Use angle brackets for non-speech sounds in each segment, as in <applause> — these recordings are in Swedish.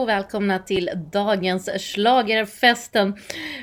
Och välkomna till dagens schlagerfesten.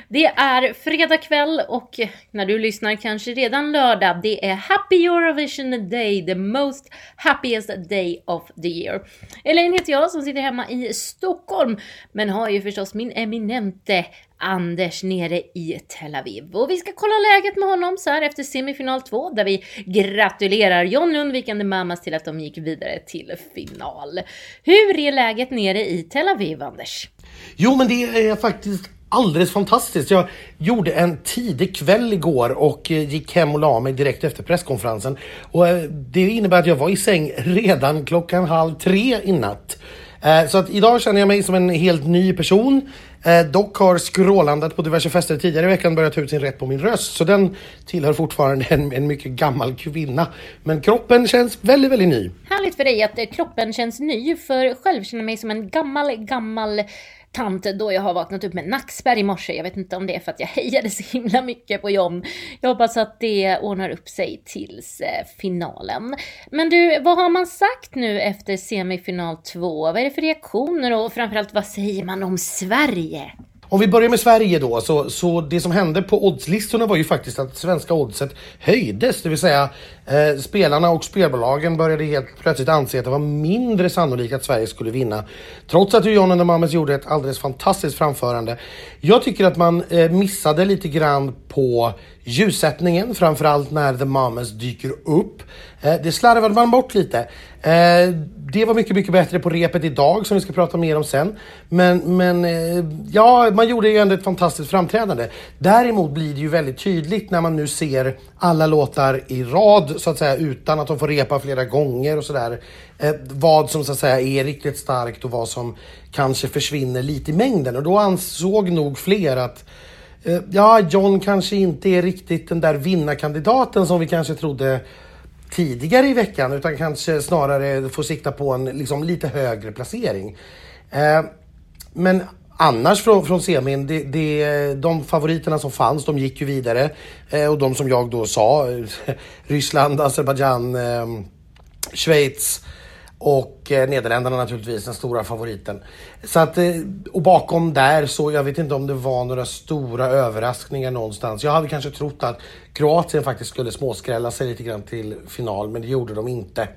Det är fredag kväll och när du lyssnar kanske redan lördag. Det är Happy Eurovision Day, the most happiest day of the year. Elaine heter jag som sitter hemma i Stockholm men har ju förstås min eminente Anders nere i Tel Aviv. Och vi ska kolla läget med honom så här efter semifinal 2 där vi gratulerar John Lundvik and the Mamas till att de gick vidare till final. Hur är läget nere i Tel Aviv, Anders? Jo, men det är faktiskt alldeles fantastiskt. Jag gjorde en tidig kväll igår och eh, gick hem och la mig direkt efter presskonferensen. Och eh, det innebär att jag var i säng redan klockan halv tre i natt. Eh, så att idag känner jag mig som en helt ny person. Eh, dock har skrålandet på diverse fester tidigare i veckan börjat ta ut sin rätt på min röst. Så den tillhör fortfarande en, en mycket gammal kvinna. Men kroppen känns väldigt, väldigt ny. Härligt för dig att eh, kroppen känns ny, för själv känner jag mig som en gammal, gammal tant då jag har vaknat upp med nackspärr i morse. Jag vet inte om det är för att jag hejade så himla mycket på John. Jag hoppas att det ordnar upp sig tills eh, finalen. Men du, vad har man sagt nu efter semifinal 2? Vad är det för reaktioner och framförallt vad säger man om Sverige? Om vi börjar med Sverige då, så, så det som hände på oddslistorna var ju faktiskt att svenska oddset höjdes. Det vill säga eh, spelarna och spelbolagen började helt plötsligt anse att det var mindre sannolikt att Sverige skulle vinna. Trots att John and the Mamas gjorde ett alldeles fantastiskt framförande. Jag tycker att man eh, missade lite grann på ljussättningen, framförallt när The Mamas dyker upp. Eh, det slarvade man bort lite. Eh, det var mycket, mycket bättre på repet idag som vi ska prata mer om sen. Men, men eh, ja, man gjorde ju ändå ett fantastiskt framträdande. Däremot blir det ju väldigt tydligt när man nu ser alla låtar i rad så att säga utan att de får repa flera gånger och sådär. vad som så att säga är riktigt starkt och vad som kanske försvinner lite i mängden. Och då ansåg nog fler att ja, John kanske inte är riktigt den där vinnarkandidaten som vi kanske trodde tidigare i veckan utan kanske snarare får sikta på en liksom, lite högre placering. Eh, men annars från, från semin, det, det, de favoriterna som fanns, de gick ju vidare. Eh, och de som jag då sa, eh, Ryssland, Azerbajdzjan, eh, Schweiz, och eh, Nederländerna naturligtvis, den stora favoriten. Så att, eh, och bakom där så, jag vet inte om det var några stora överraskningar någonstans. Jag hade kanske trott att Kroatien faktiskt skulle småskrälla sig lite grann till final, men det gjorde de inte.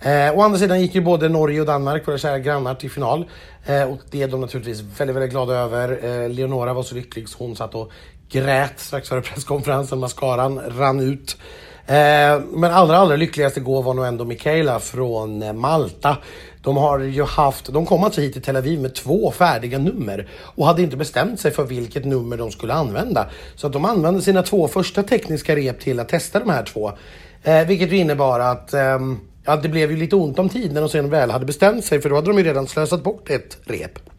Eh, å andra sidan gick ju både Norge och Danmark, våra kära grannar, till final. Eh, och det är de naturligtvis väldigt, väldigt glada över. Eh, Leonora var så lycklig så hon satt och grät strax före presskonferensen. Mascaran rann ut. Eh, men allra, allra lyckligast igår var nog ändå Mikaela från eh, Malta. De har ju haft, de kom alltså hit till Tel Aviv med två färdiga nummer och hade inte bestämt sig för vilket nummer de skulle använda. Så att de använde sina två första tekniska rep till att testa de här två. Eh, vilket ju innebar att eh, ja, det blev ju lite ont om tid när de sen väl hade bestämt sig för då hade de ju redan slösat bort ett rep.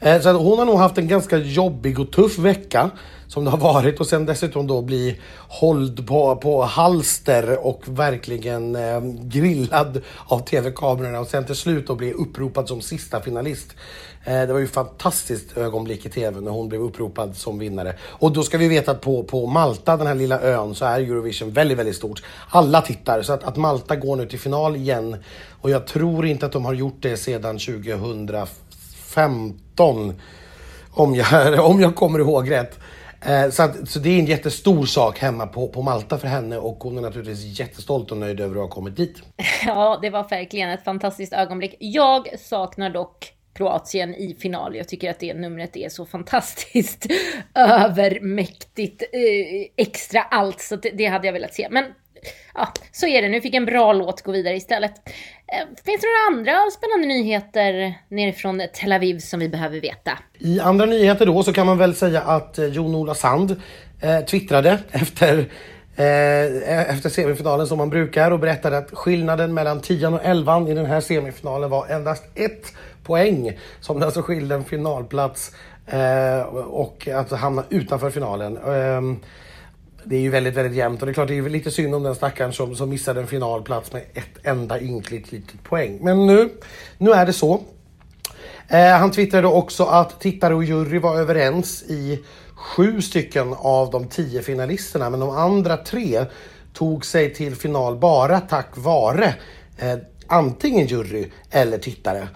Eh, så hon har nog haft en ganska jobbig och tuff vecka som det har varit och sen dessutom då bli hålld på, på halster och verkligen eh, grillad av tv-kamerorna och sen till slut då bli uppropad som sista finalist. Eh, det var ju ett fantastiskt ögonblick i tv när hon blev uppropad som vinnare. Och då ska vi veta att på, på Malta, den här lilla ön, så är Eurovision väldigt, väldigt stort. Alla tittar, så att, att Malta går nu till final igen och jag tror inte att de har gjort det sedan 15. om jag, <laughs> om jag kommer ihåg rätt. Eh, så, att, så det är en jättestor sak hemma på, på Malta för henne och hon är naturligtvis jättestolt och nöjd över att ha kommit dit. <laughs> Ja, det var verkligen ett fantastiskt ögonblick. Jag saknar dock Kroatien i final. Jag tycker att det numret är så fantastiskt <laughs> övermäktigt, eh, extra allt, så det, det hade jag velat se. Men ja, så är det. Nu fick en bra låt gå vidare istället. Eh, finns det några andra spännande nyheter nerifrån Tel Aviv som vi behöver veta? I andra nyheter då så kan man väl säga att eh, Jon-Ola Sand eh, twittrade <laughs> efter eh, efter semifinalen som man brukar och berättade att skillnaden mellan 10 och 11 i den här semifinalen var endast ett poäng som alltså skilde en finalplats Eh, och att hamna utanför finalen. Eh, det är ju väldigt, väldigt jämnt och det är klart det är lite synd om den stackaren som, som missade en finalplats med ett enda ynkligt litet poäng. Men nu, nu är det så. Eh, han twittrade också att tittare och jury var överens i sju stycken av de tio finalisterna men de andra tre tog sig till final bara tack vare eh, antingen jury eller tittare.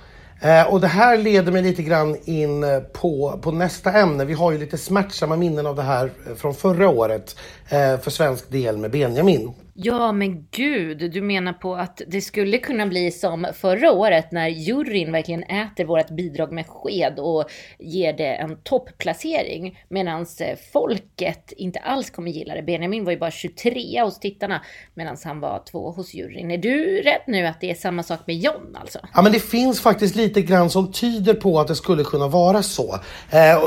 Eh, och det här leder mig lite grann in eh, på, på nästa ämne. Vi har ju lite smärtsamma minnen av det här eh, från förra året eh, för svensk del med Benjamin. Ja, men gud, du menar på att det skulle kunna bli som förra året när juryn verkligen äter vårt bidrag med sked och ger det en topplacering medan eh, folket inte alls kommer gilla det. Benjamin var ju bara 23 hos tittarna medan han var två hos juryn. Är du rädd nu att det är samma sak med John alltså? Ja, men det finns faktiskt lite grann som tyder på att det skulle kunna vara så. Eh,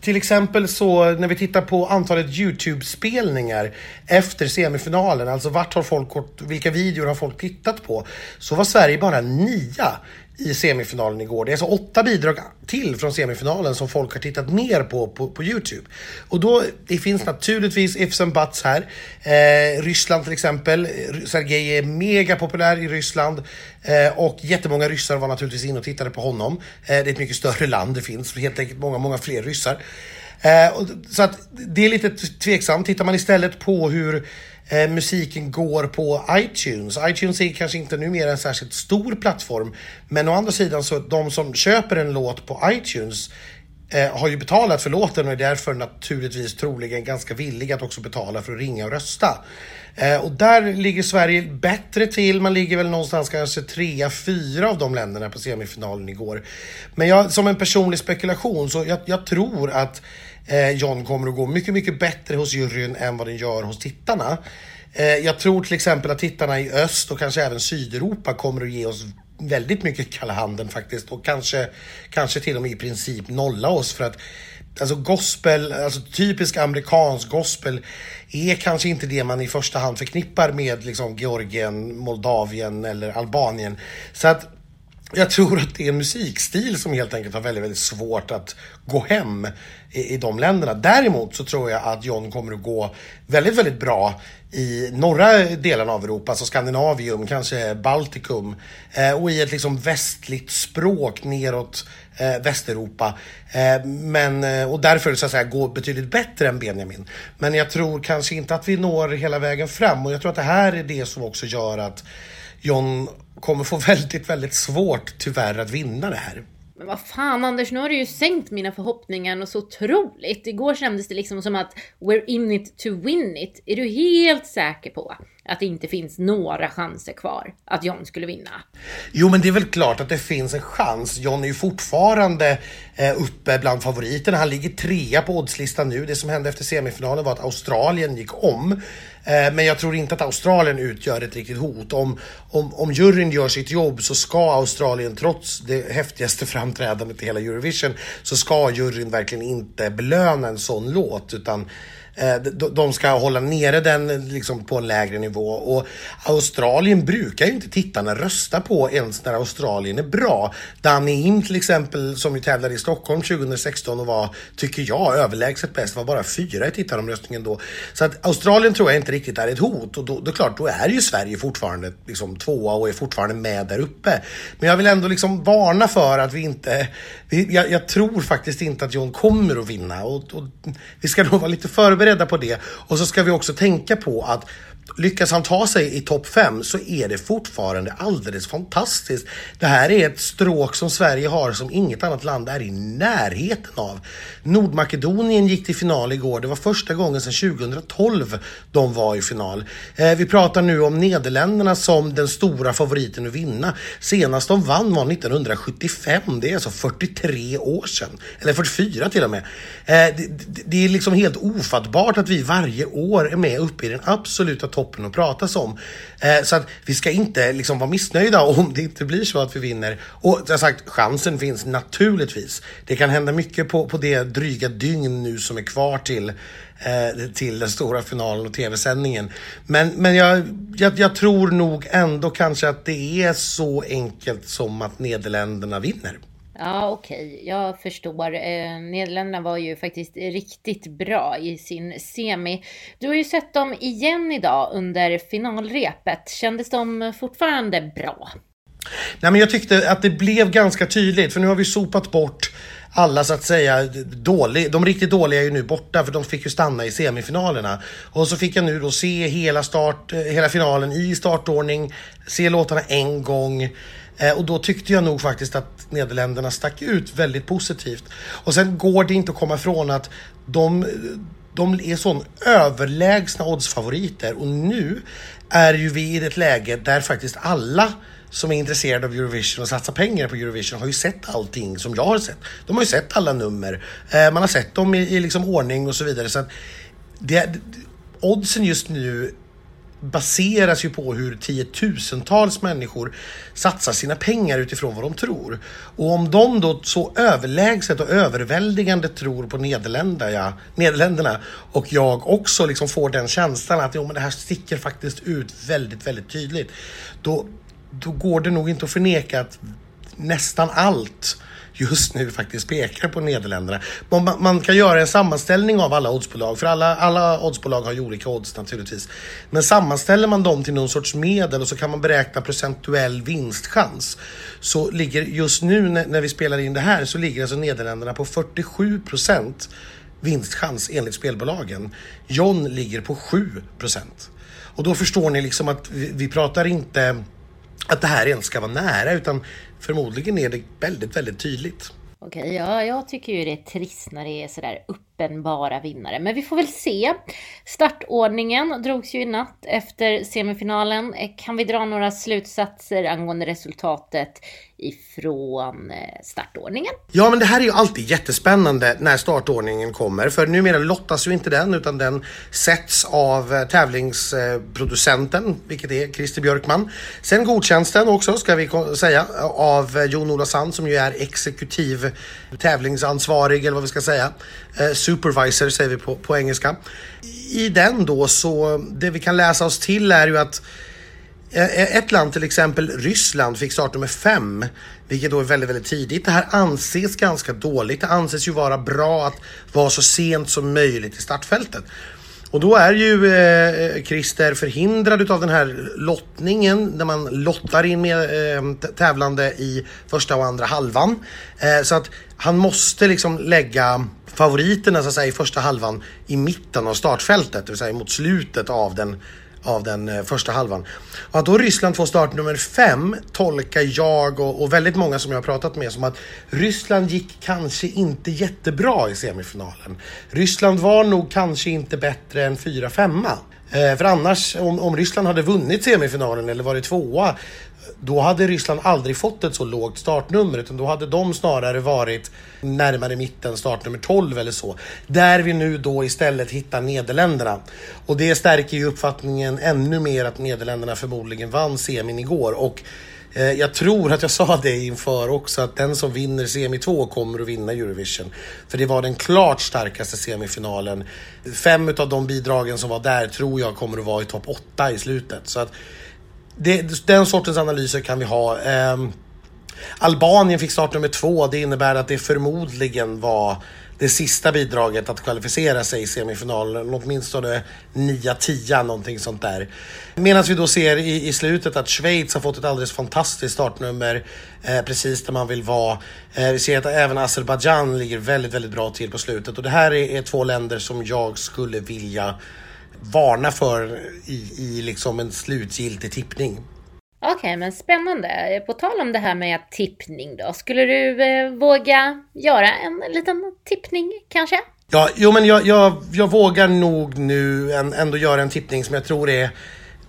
till exempel så när vi tittar på antalet Youtube-spelningar efter semifinalen, alltså vart har folk gått, vilka videor har folk tittat på? Så var Sverige bara nia i semifinalen igår. Det är alltså åtta bidrag till från semifinalen som folk har tittat mer på på, på Youtube. Och då, det finns naturligtvis ifs and buts här. Eh, Ryssland till exempel. Sergej är mega populär i Ryssland eh, och jättemånga ryssar var naturligtvis inne och tittade på honom. Eh, det är ett mycket större land, det finns helt enkelt många, många fler ryssar. Eh, så att det är lite tveksamt. Tittar man istället på hur eh, musiken går på iTunes. iTunes är kanske inte numera en särskilt stor plattform, men å andra sidan så de som köper en låt på iTunes eh, har ju betalat för låten och är därför naturligtvis troligen ganska villiga att också betala för att ringa och rösta. Eh, och där ligger Sverige bättre till. Man ligger väl någonstans kanske trea, fyra av de länderna på semifinalen igår. Men jag, som en personlig spekulation så jag, jag tror att Eh, John kommer att gå mycket, mycket bättre hos juryn än vad den gör hos tittarna. Eh, jag tror till exempel att tittarna i öst och kanske även Sydeuropa kommer att ge oss väldigt mycket kalla handen faktiskt och kanske, kanske till och med i princip nolla oss för att Alltså gospel, alltså typisk amerikansk gospel är kanske inte det man i första hand förknippar med liksom Georgien, Moldavien eller Albanien. Så att jag tror att det är en musikstil som helt enkelt har väldigt, väldigt svårt att gå hem i, i de länderna. Däremot så tror jag att John kommer att gå väldigt, väldigt bra i norra delen av Europa, alltså Skandinavium, kanske Baltikum eh, och i ett liksom västligt språk neråt eh, Västeuropa. Eh, men, eh, och därför så att säga gå betydligt bättre än Benjamin. Men jag tror kanske inte att vi når hela vägen fram och jag tror att det här är det som också gör att John kommer få <laughs> väldigt, väldigt svårt tyvärr att vinna det här. Men vad fan Anders, nu har du ju sänkt mina förhoppningar och så otroligt. Igår kändes det liksom som att we're in it to win it. Är du helt säker på att det inte finns några chanser kvar att John skulle vinna? Jo, men det är väl klart att det finns en chans. John är ju fortfarande eh, uppe bland favoriterna. Han ligger trea på oddslistan nu. Det som hände efter semifinalen var att Australien gick om. Eh, men jag tror inte att Australien utgör ett riktigt hot. Om, om, om juryn gör sitt jobb så ska Australien, trots det häftigaste <laughs> framträdandet i hela Eurovision, så ska juryn verkligen inte belöna en sån låt. utan Eh, de ska hålla nere den liksom på en lägre nivå och Australien brukar ju inte tittarna rösta på ens när Australien är bra. Danny Im till exempel som ju tävlade i Stockholm 2016 och var, tycker jag, överlägset bäst, var bara fyra i tittaromröstningen då. Så att Australien tror jag inte riktigt är ett hot och då, då klart, då är ju Sverige fortfarande liksom tvåa och är fortfarande med där uppe. Men jag vill ändå liksom varna för att vi inte, vi, jag, jag, tror faktiskt inte att John kommer att vinna och, och vi ska nog vara lite förberedda beredda på det. Och så ska vi också tänka på att Lyckas han ta sig i topp 5 så är det fortfarande alldeles fantastiskt. Det här är ett stråk som Sverige har som inget annat land är i närheten av. Nordmakedonien gick till final igår. Det var första gången sedan 2012 de var i final. Eh, vi pratar nu om Nederländerna som den stora favoriten att vinna. Senast de vann var 1975. Det är alltså 43 år sedan. Eller 44 till och med. Eh, det, det, det är liksom helt ofattbart att vi varje år är med uppe i den absoluta toppen toppen att pratas om. Eh, så att vi ska inte liksom vara missnöjda <laughs> om det inte blir så att vi vinner. Och jag sagt, chansen finns naturligtvis. Det kan hända mycket på, på det dryga dygn nu som är kvar till, eh, till den stora finalen och tv-sändningen. Men, men jag, jag, jag tror nog ändå kanske att det är så enkelt som att Nederländerna vinner. Ja, okej, okay. jag förstår. Eh, Nederländerna var ju faktiskt riktigt bra i sin semi. Du har ju sett dem igen idag under finalrepet. Kändes de fortfarande bra? Nej, men jag tyckte att det blev ganska tydligt, för nu har vi sopat bort alla så att säga dålig, de riktigt dåliga är ju nu borta för de fick ju stanna i semifinalerna. Och så fick jag nu då se hela, start, eh, hela finalen i startordning, se låtarna en gång. Eh, och då tyckte jag nog faktiskt att Nederländerna stack ut väldigt positivt. Och sen går det inte att komma ifrån att de, de är sån överlägsna oddsfavoriter och nu är ju vi i ett läge där faktiskt alla som är intresserade av Eurovision och satsar pengar på Eurovision har ju sett allting som jag har sett. De har ju sett alla nummer. Eh, man har sett dem i, i liksom ordning och så vidare. Så att det, oddsen just nu baseras ju på hur tiotusentals människor satsar sina pengar utifrån vad de tror. Och om de då så överlägset och överväldigande tror på Nederländerna, Nederländerna och jag också liksom får den känslan att jo, men det här sticker faktiskt ut väldigt, väldigt tydligt. Då, då går det nog inte att förneka att nästan allt just nu faktiskt pekar på Nederländerna. Man, man, kan göra en sammanställning av alla oddsbolag, för alla, alla oddsbolag har ju olika odds naturligtvis. Men sammanställer man dem till någon sorts medel och så kan man beräkna procentuell vinstchans. Så ligger just nu när, när vi spelar in det här så ligger alltså Nederländerna på 47 procent vinstchans enligt spelbolagen. John ligger på 7 procent. Och då förstår ni liksom att vi, vi pratar inte att det här ens ska vara nära utan förmodligen är det väldigt, väldigt tydligt. Okej, ja, jag tycker ju det är trist när det är sådär uppenbara vinnare. Men vi får väl se. Startordningen drogs ju i natt efter semifinalen. Eh, kan vi dra några slutsatser angående resultatet ifrån eh, startordningen. Ja, men det här är ju alltid jättespännande när startordningen kommer, för numera lottas ju inte den, utan den sätts av eh, tävlingsproducenten, vilket är Christer Björkman. Sen godkänns den också, ska vi säga, av Jon-Ola Sand som ju är exekutiv tävlingsansvarig, eller vad vi ska säga. Supervisor säger vi på, på engelska. I den då så, det vi kan läsa oss till är ju att eh, eh, ett land, till exempel Ryssland, fick startnummer 5, vilket då är väldigt, väldigt tidigt. Det här anses ganska dåligt. Det anses ju vara bra att vara så sent som möjligt i startfältet. Och då är ju eh, eh Christer förhindrad utav den här lottningen där man lottar in med eh, tävlande i första och andra halvan. Eh, så att han måste liksom lägga favoriterna så att säga, i första halvan i mitten av startfältet, det vill säga mot slutet av den av den eh, första halvan. Och att då Ryssland får startnummer fem tolkar jag och, och, väldigt många som jag har pratat med som att Ryssland gick kanske inte jättebra i semifinalen. Ryssland var nog kanske inte bättre än 4-5. Eh, för annars, om, om Ryssland hade vunnit semifinalen eller varit tvåa då hade Ryssland aldrig fått ett så lågt startnummer utan då hade de snarare varit närmare mitten, startnummer 12 eller så. Där vi nu då istället hittar Nederländerna. Och det stärker ju uppfattningen ännu mer att Nederländerna förmodligen vann semin igår. Och eh, jag tror att jag sa det inför också att den som vinner semi 2 kommer att vinna Eurovision. För det var den klart starkaste semifinalen. Fem av de bidragen som var där tror jag kommer att vara i topp 8 i slutet. Så att det, den sortens analyser kan vi ha. Um, Albanien fick start nummer två. Det innebär att det förmodligen var det sista bidraget att kvalificera sig i semifinalen. Åtminstone 9-10 någonting sånt där. Medan vi då ser i, i slutet att Schweiz har fått ett alldeles fantastiskt startnummer. Eh, precis där man vill vara. Eh, vi ser att även Azerbajdzjan ligger väldigt, väldigt bra till på slutet. Och det här är, är två länder som jag skulle vilja varna för i, i liksom en slutgiltig tippning. Okej, okay, men spännande. På tal om det här med tippning då. Skulle du eh, våga göra en liten tippning kanske? Ja, jo men jag, jag, jag vågar nog nu ändå göra en tippning som jag tror är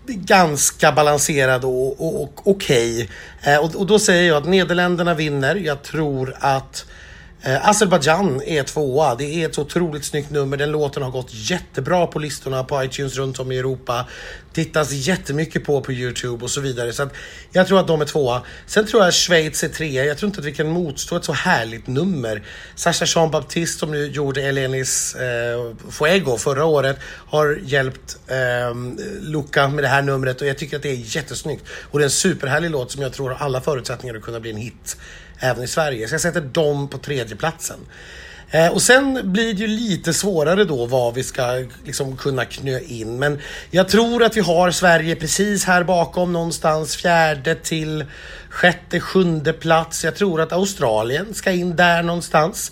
ganska balanserad och, och, och okej. Okay. Eh, och, och då säger jag att Nederländerna vinner. Jag tror att Eh, Azerbajdzjan är tvåa. Det är ett så otroligt snyggt nummer. Den låten har gått jättebra på listorna på iTunes runt om i Europa. Tittas jättemycket på på Youtube och så vidare. Så jag tror att de är tvåa. Sen tror jag Schweiz är trea. Jag tror inte att vi kan motstå ett så härligt nummer. Sasha Jean-Baptiste som nu gjorde Elenis eh, Fuego förra året har hjälpt eh, Luca med det här numret och jag tycker att det är jättesnyggt. Och det är en superhärlig låt som jag tror har alla förutsättningar att kunna bli en hit även i Sverige. Så jag sätter dem på tredjeplatsen. Eh, och sen blir det ju lite svårare då vad vi ska liksom kunna knö in. Men jag tror att vi har Sverige precis här bakom någonstans fjärde till sjätte, sjunde plats. Jag tror att Australien ska in där någonstans.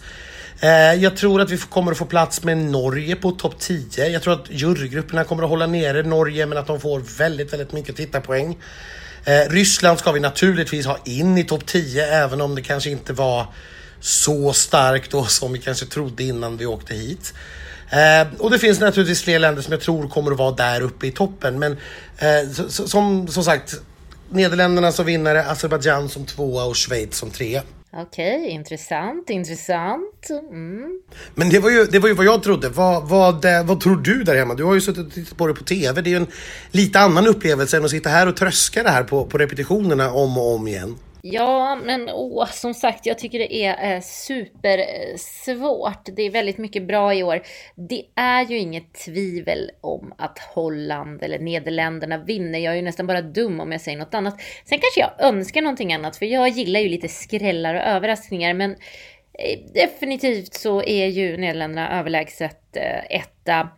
Eh, jag tror att vi kommer att få plats med Norge på topp 10. Jag tror att jurygrupperna kommer att hålla nere Norge men att de får väldigt, väldigt mycket tittarpoäng. Eh, Ryssland ska vi naturligtvis ha in i topp 10 även om det kanske inte var så starkt då som vi kanske trodde innan vi åkte hit. Eh, och det finns naturligtvis fler länder som jag tror kommer att vara där uppe i toppen. Men eh, som, som sagt, Nederländerna som vinnare, Azerbajdzjan som tvåa och Schweiz som trea. Okej, okay, intressant, intressant. Mm. Men det var, ju, det var ju vad jag trodde. Vad, vad, vad tror du där hemma? Du har ju suttit och tittat på det på TV. Det är ju en lite annan upplevelse än att sitta här och tröska det här på, på repetitionerna om och om igen. Ja, men åh, som sagt, jag tycker det är eh, supersvårt. Det är väldigt mycket bra i år. Det är ju inget tvivel om att Holland eller Nederländerna vinner. Jag är ju nästan bara dum om jag säger något annat. Sen kanske jag önskar någonting annat, för jag gillar ju lite skrällar och överraskningar, men eh, definitivt så är ju Nederländerna överlägset eh, etta.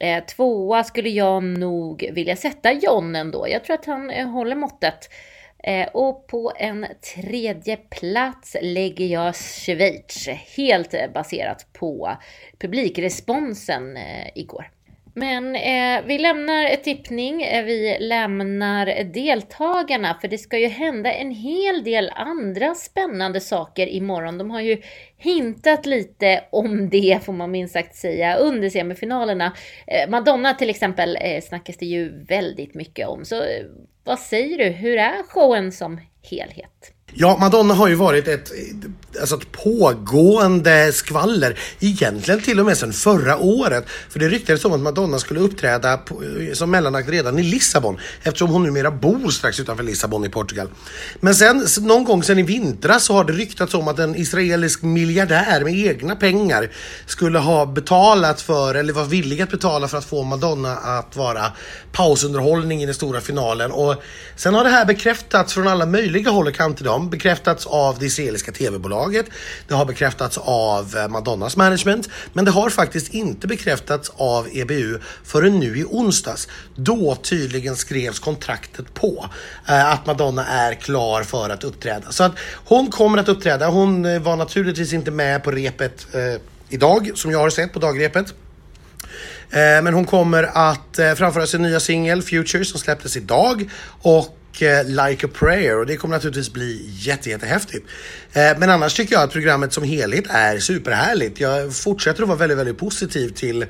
Eh, tvåa skulle jag nog vilja sätta John ändå. Jag tror att han eh, håller måttet. Eh, och på en tredje plats lägger jag Schweiz, helt baserat på publikresponsen eh, igår. Men eh, vi lämnar tippning, eh, vi lämnar deltagarna för det ska ju hända en hel del andra spännande saker imorgon. De har ju hintat lite om det får man minst sagt säga under semifinalerna. Eh, Madonna till exempel eh, snackas det ju väldigt mycket om. Så eh, vad säger du, hur är showen som helhet? Ja, Madonna har ju varit ett, alltså ett pågående skvaller. Egentligen till och med sedan förra året. För det ryktades om att Madonna skulle uppträda på, som mellanakt redan i Lissabon. Eftersom hon numera bor strax utanför Lissabon i Portugal. Men sen någon gång sen i vintras så har det ryktats om att en israelisk miljardär med egna pengar skulle ha betalat för, eller var villig att betala för att få Madonna att vara pausunderhållning i den stora finalen. Och sen har det här bekräftats från alla möjliga håll och kanter som bekräftats av det israeliska tv-bolaget. Det har bekräftats av eh, Madonnas management. Men det har faktiskt inte bekräftats av EBU förrän nu i onsdags. Då tydligen skrevs kontraktet på eh, att Madonna är klar för att uppträda. Så att hon kommer att uppträda. Hon eh, var naturligtvis inte med på repet idag som jag har sett på dagrepet. Men hon kommer att framföra sin nya singel Future som släpptes idag och Eh, like a prayer och det kommer naturligtvis bli jätte, jättehäftigt. Eh, men annars tycker jag att programmet som helhet är superhärligt. Jag fortsätter att vara väldigt, väldigt positiv till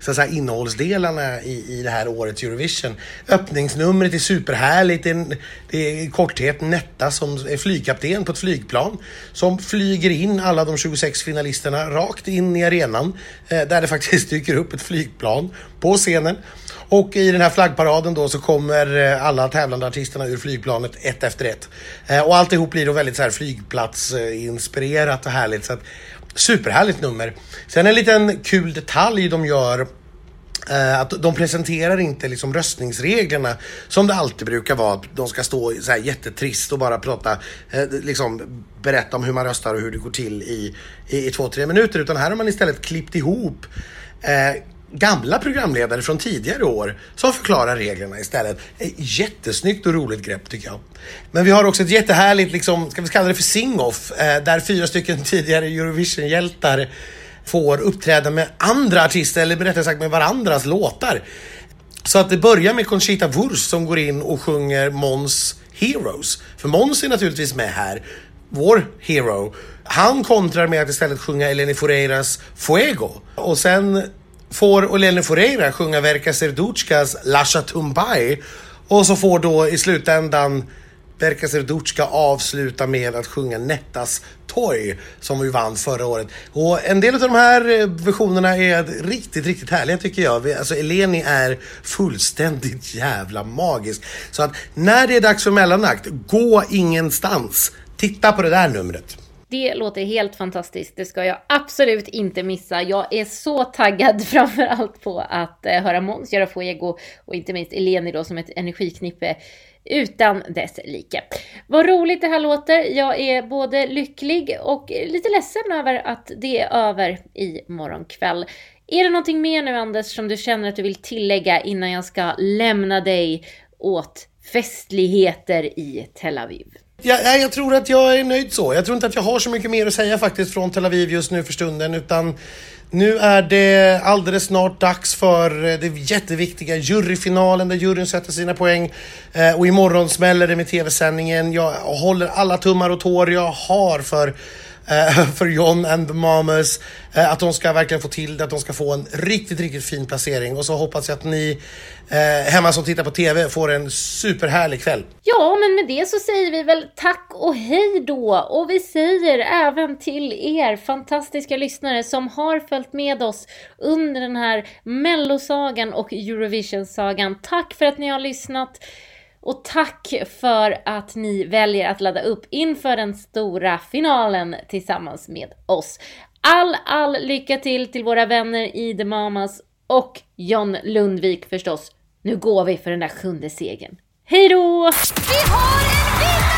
så att säga, innehållsdelarna i, i det här årets Eurovision. Öppningsnumret är superhärligt. Det är, det är i korthet Netta som är flygkapten på ett flygplan som flyger in alla de 26 finalisterna rakt in i arenan eh, där det faktiskt <laughs> dyker upp ett flygplan på scenen. Och i den här flaggparaden då så kommer eh, alla tävlande artisterna ur flygplanet ett efter ett. Eh, och alltihop blir då väldigt så här flygplatsinspirerat och härligt. Så att, superhärligt nummer. Sen en liten kul detalj de gör eh, att de presenterar inte liksom röstningsreglerna som det alltid brukar vara. De ska stå så här jättetrist och bara prata, liksom berätta om hur man röstar och hur det går till i, i, i två, tre minuter. Utan här har man istället klippt ihop eh, gamla programledare från tidigare år som förklarar reglerna istället. Jättesnyggt och roligt grepp tycker jag. Men vi har också ett jättehärligt, liksom, ska vi kalla det för sing-off, eh, där fyra stycken <laughs> tidigare Eurovision-hjältar får uppträda med andra artister, eller rättare sagt med varandras låtar. Så att det börjar med Conchita Wurst som går in och sjunger Måns Heroes. För Måns är naturligtvis med här, vår hero. Han kontrar med att istället sjunga Eleni Foreiras Fuego. Och sen får Olene Foureira sjunga Verka Serduchkas Lasha Tumbai och så får då i slutändan Verka Serduchka avsluta med att sjunga Nettas Toy som vi vann förra året. Och en del av de här eh, versionerna är riktigt, riktigt härliga tycker jag. Alltså Eleni är fullständigt jävla magisk. Så att när det är dags för mellanakt, gå ingenstans. Titta på det där numret. Det låter helt fantastiskt. Det ska jag absolut inte missa. Jag är så taggad <laughs> framförallt på att eh, höra Måns göra Fuego och inte minst Eleni då som ett energiknippe utan dess like. Vad roligt det här låter. Jag är både lycklig och lite ledsen över att det är över i kväll. Är det någonting mer nu Anders som du känner att du vill tillägga innan jag ska lämna dig åt festligheter i Tel Aviv? Ja, jag tror att jag är nöjd så. Jag tror inte att jag har så mycket mer att säga faktiskt från Tel Aviv just nu för stunden utan nu är det alldeles snart dags för eh, det jätteviktiga juryfinalen där juryn sätter sina poäng. Eh, och imorgon smäller det med tv-sändningen. Jag håller alla tummar och tår jag har för Eh, <laughs> för John and the Mamas. Eh, att de ska verkligen få till det, att de ska få en riktigt, riktigt fin placering. Och så hoppas jag att ni eh, hemma som tittar på TV får en superhärlig kväll. Ja, men med det så säger vi väl tack och hej då. Och vi säger även till er fantastiska lyssnare som har följt med oss under den här Mellosagan och Eurovision-sagan. Tack för att ni har lyssnat. Och tack för att ni väljer att ladda upp inför den stora finalen tillsammans med oss. All, all lycka till till våra vänner i The Mamas och John Lundvik förstås. Nu går vi för den där sjunde segern. Hej då! Vi har en vinnare!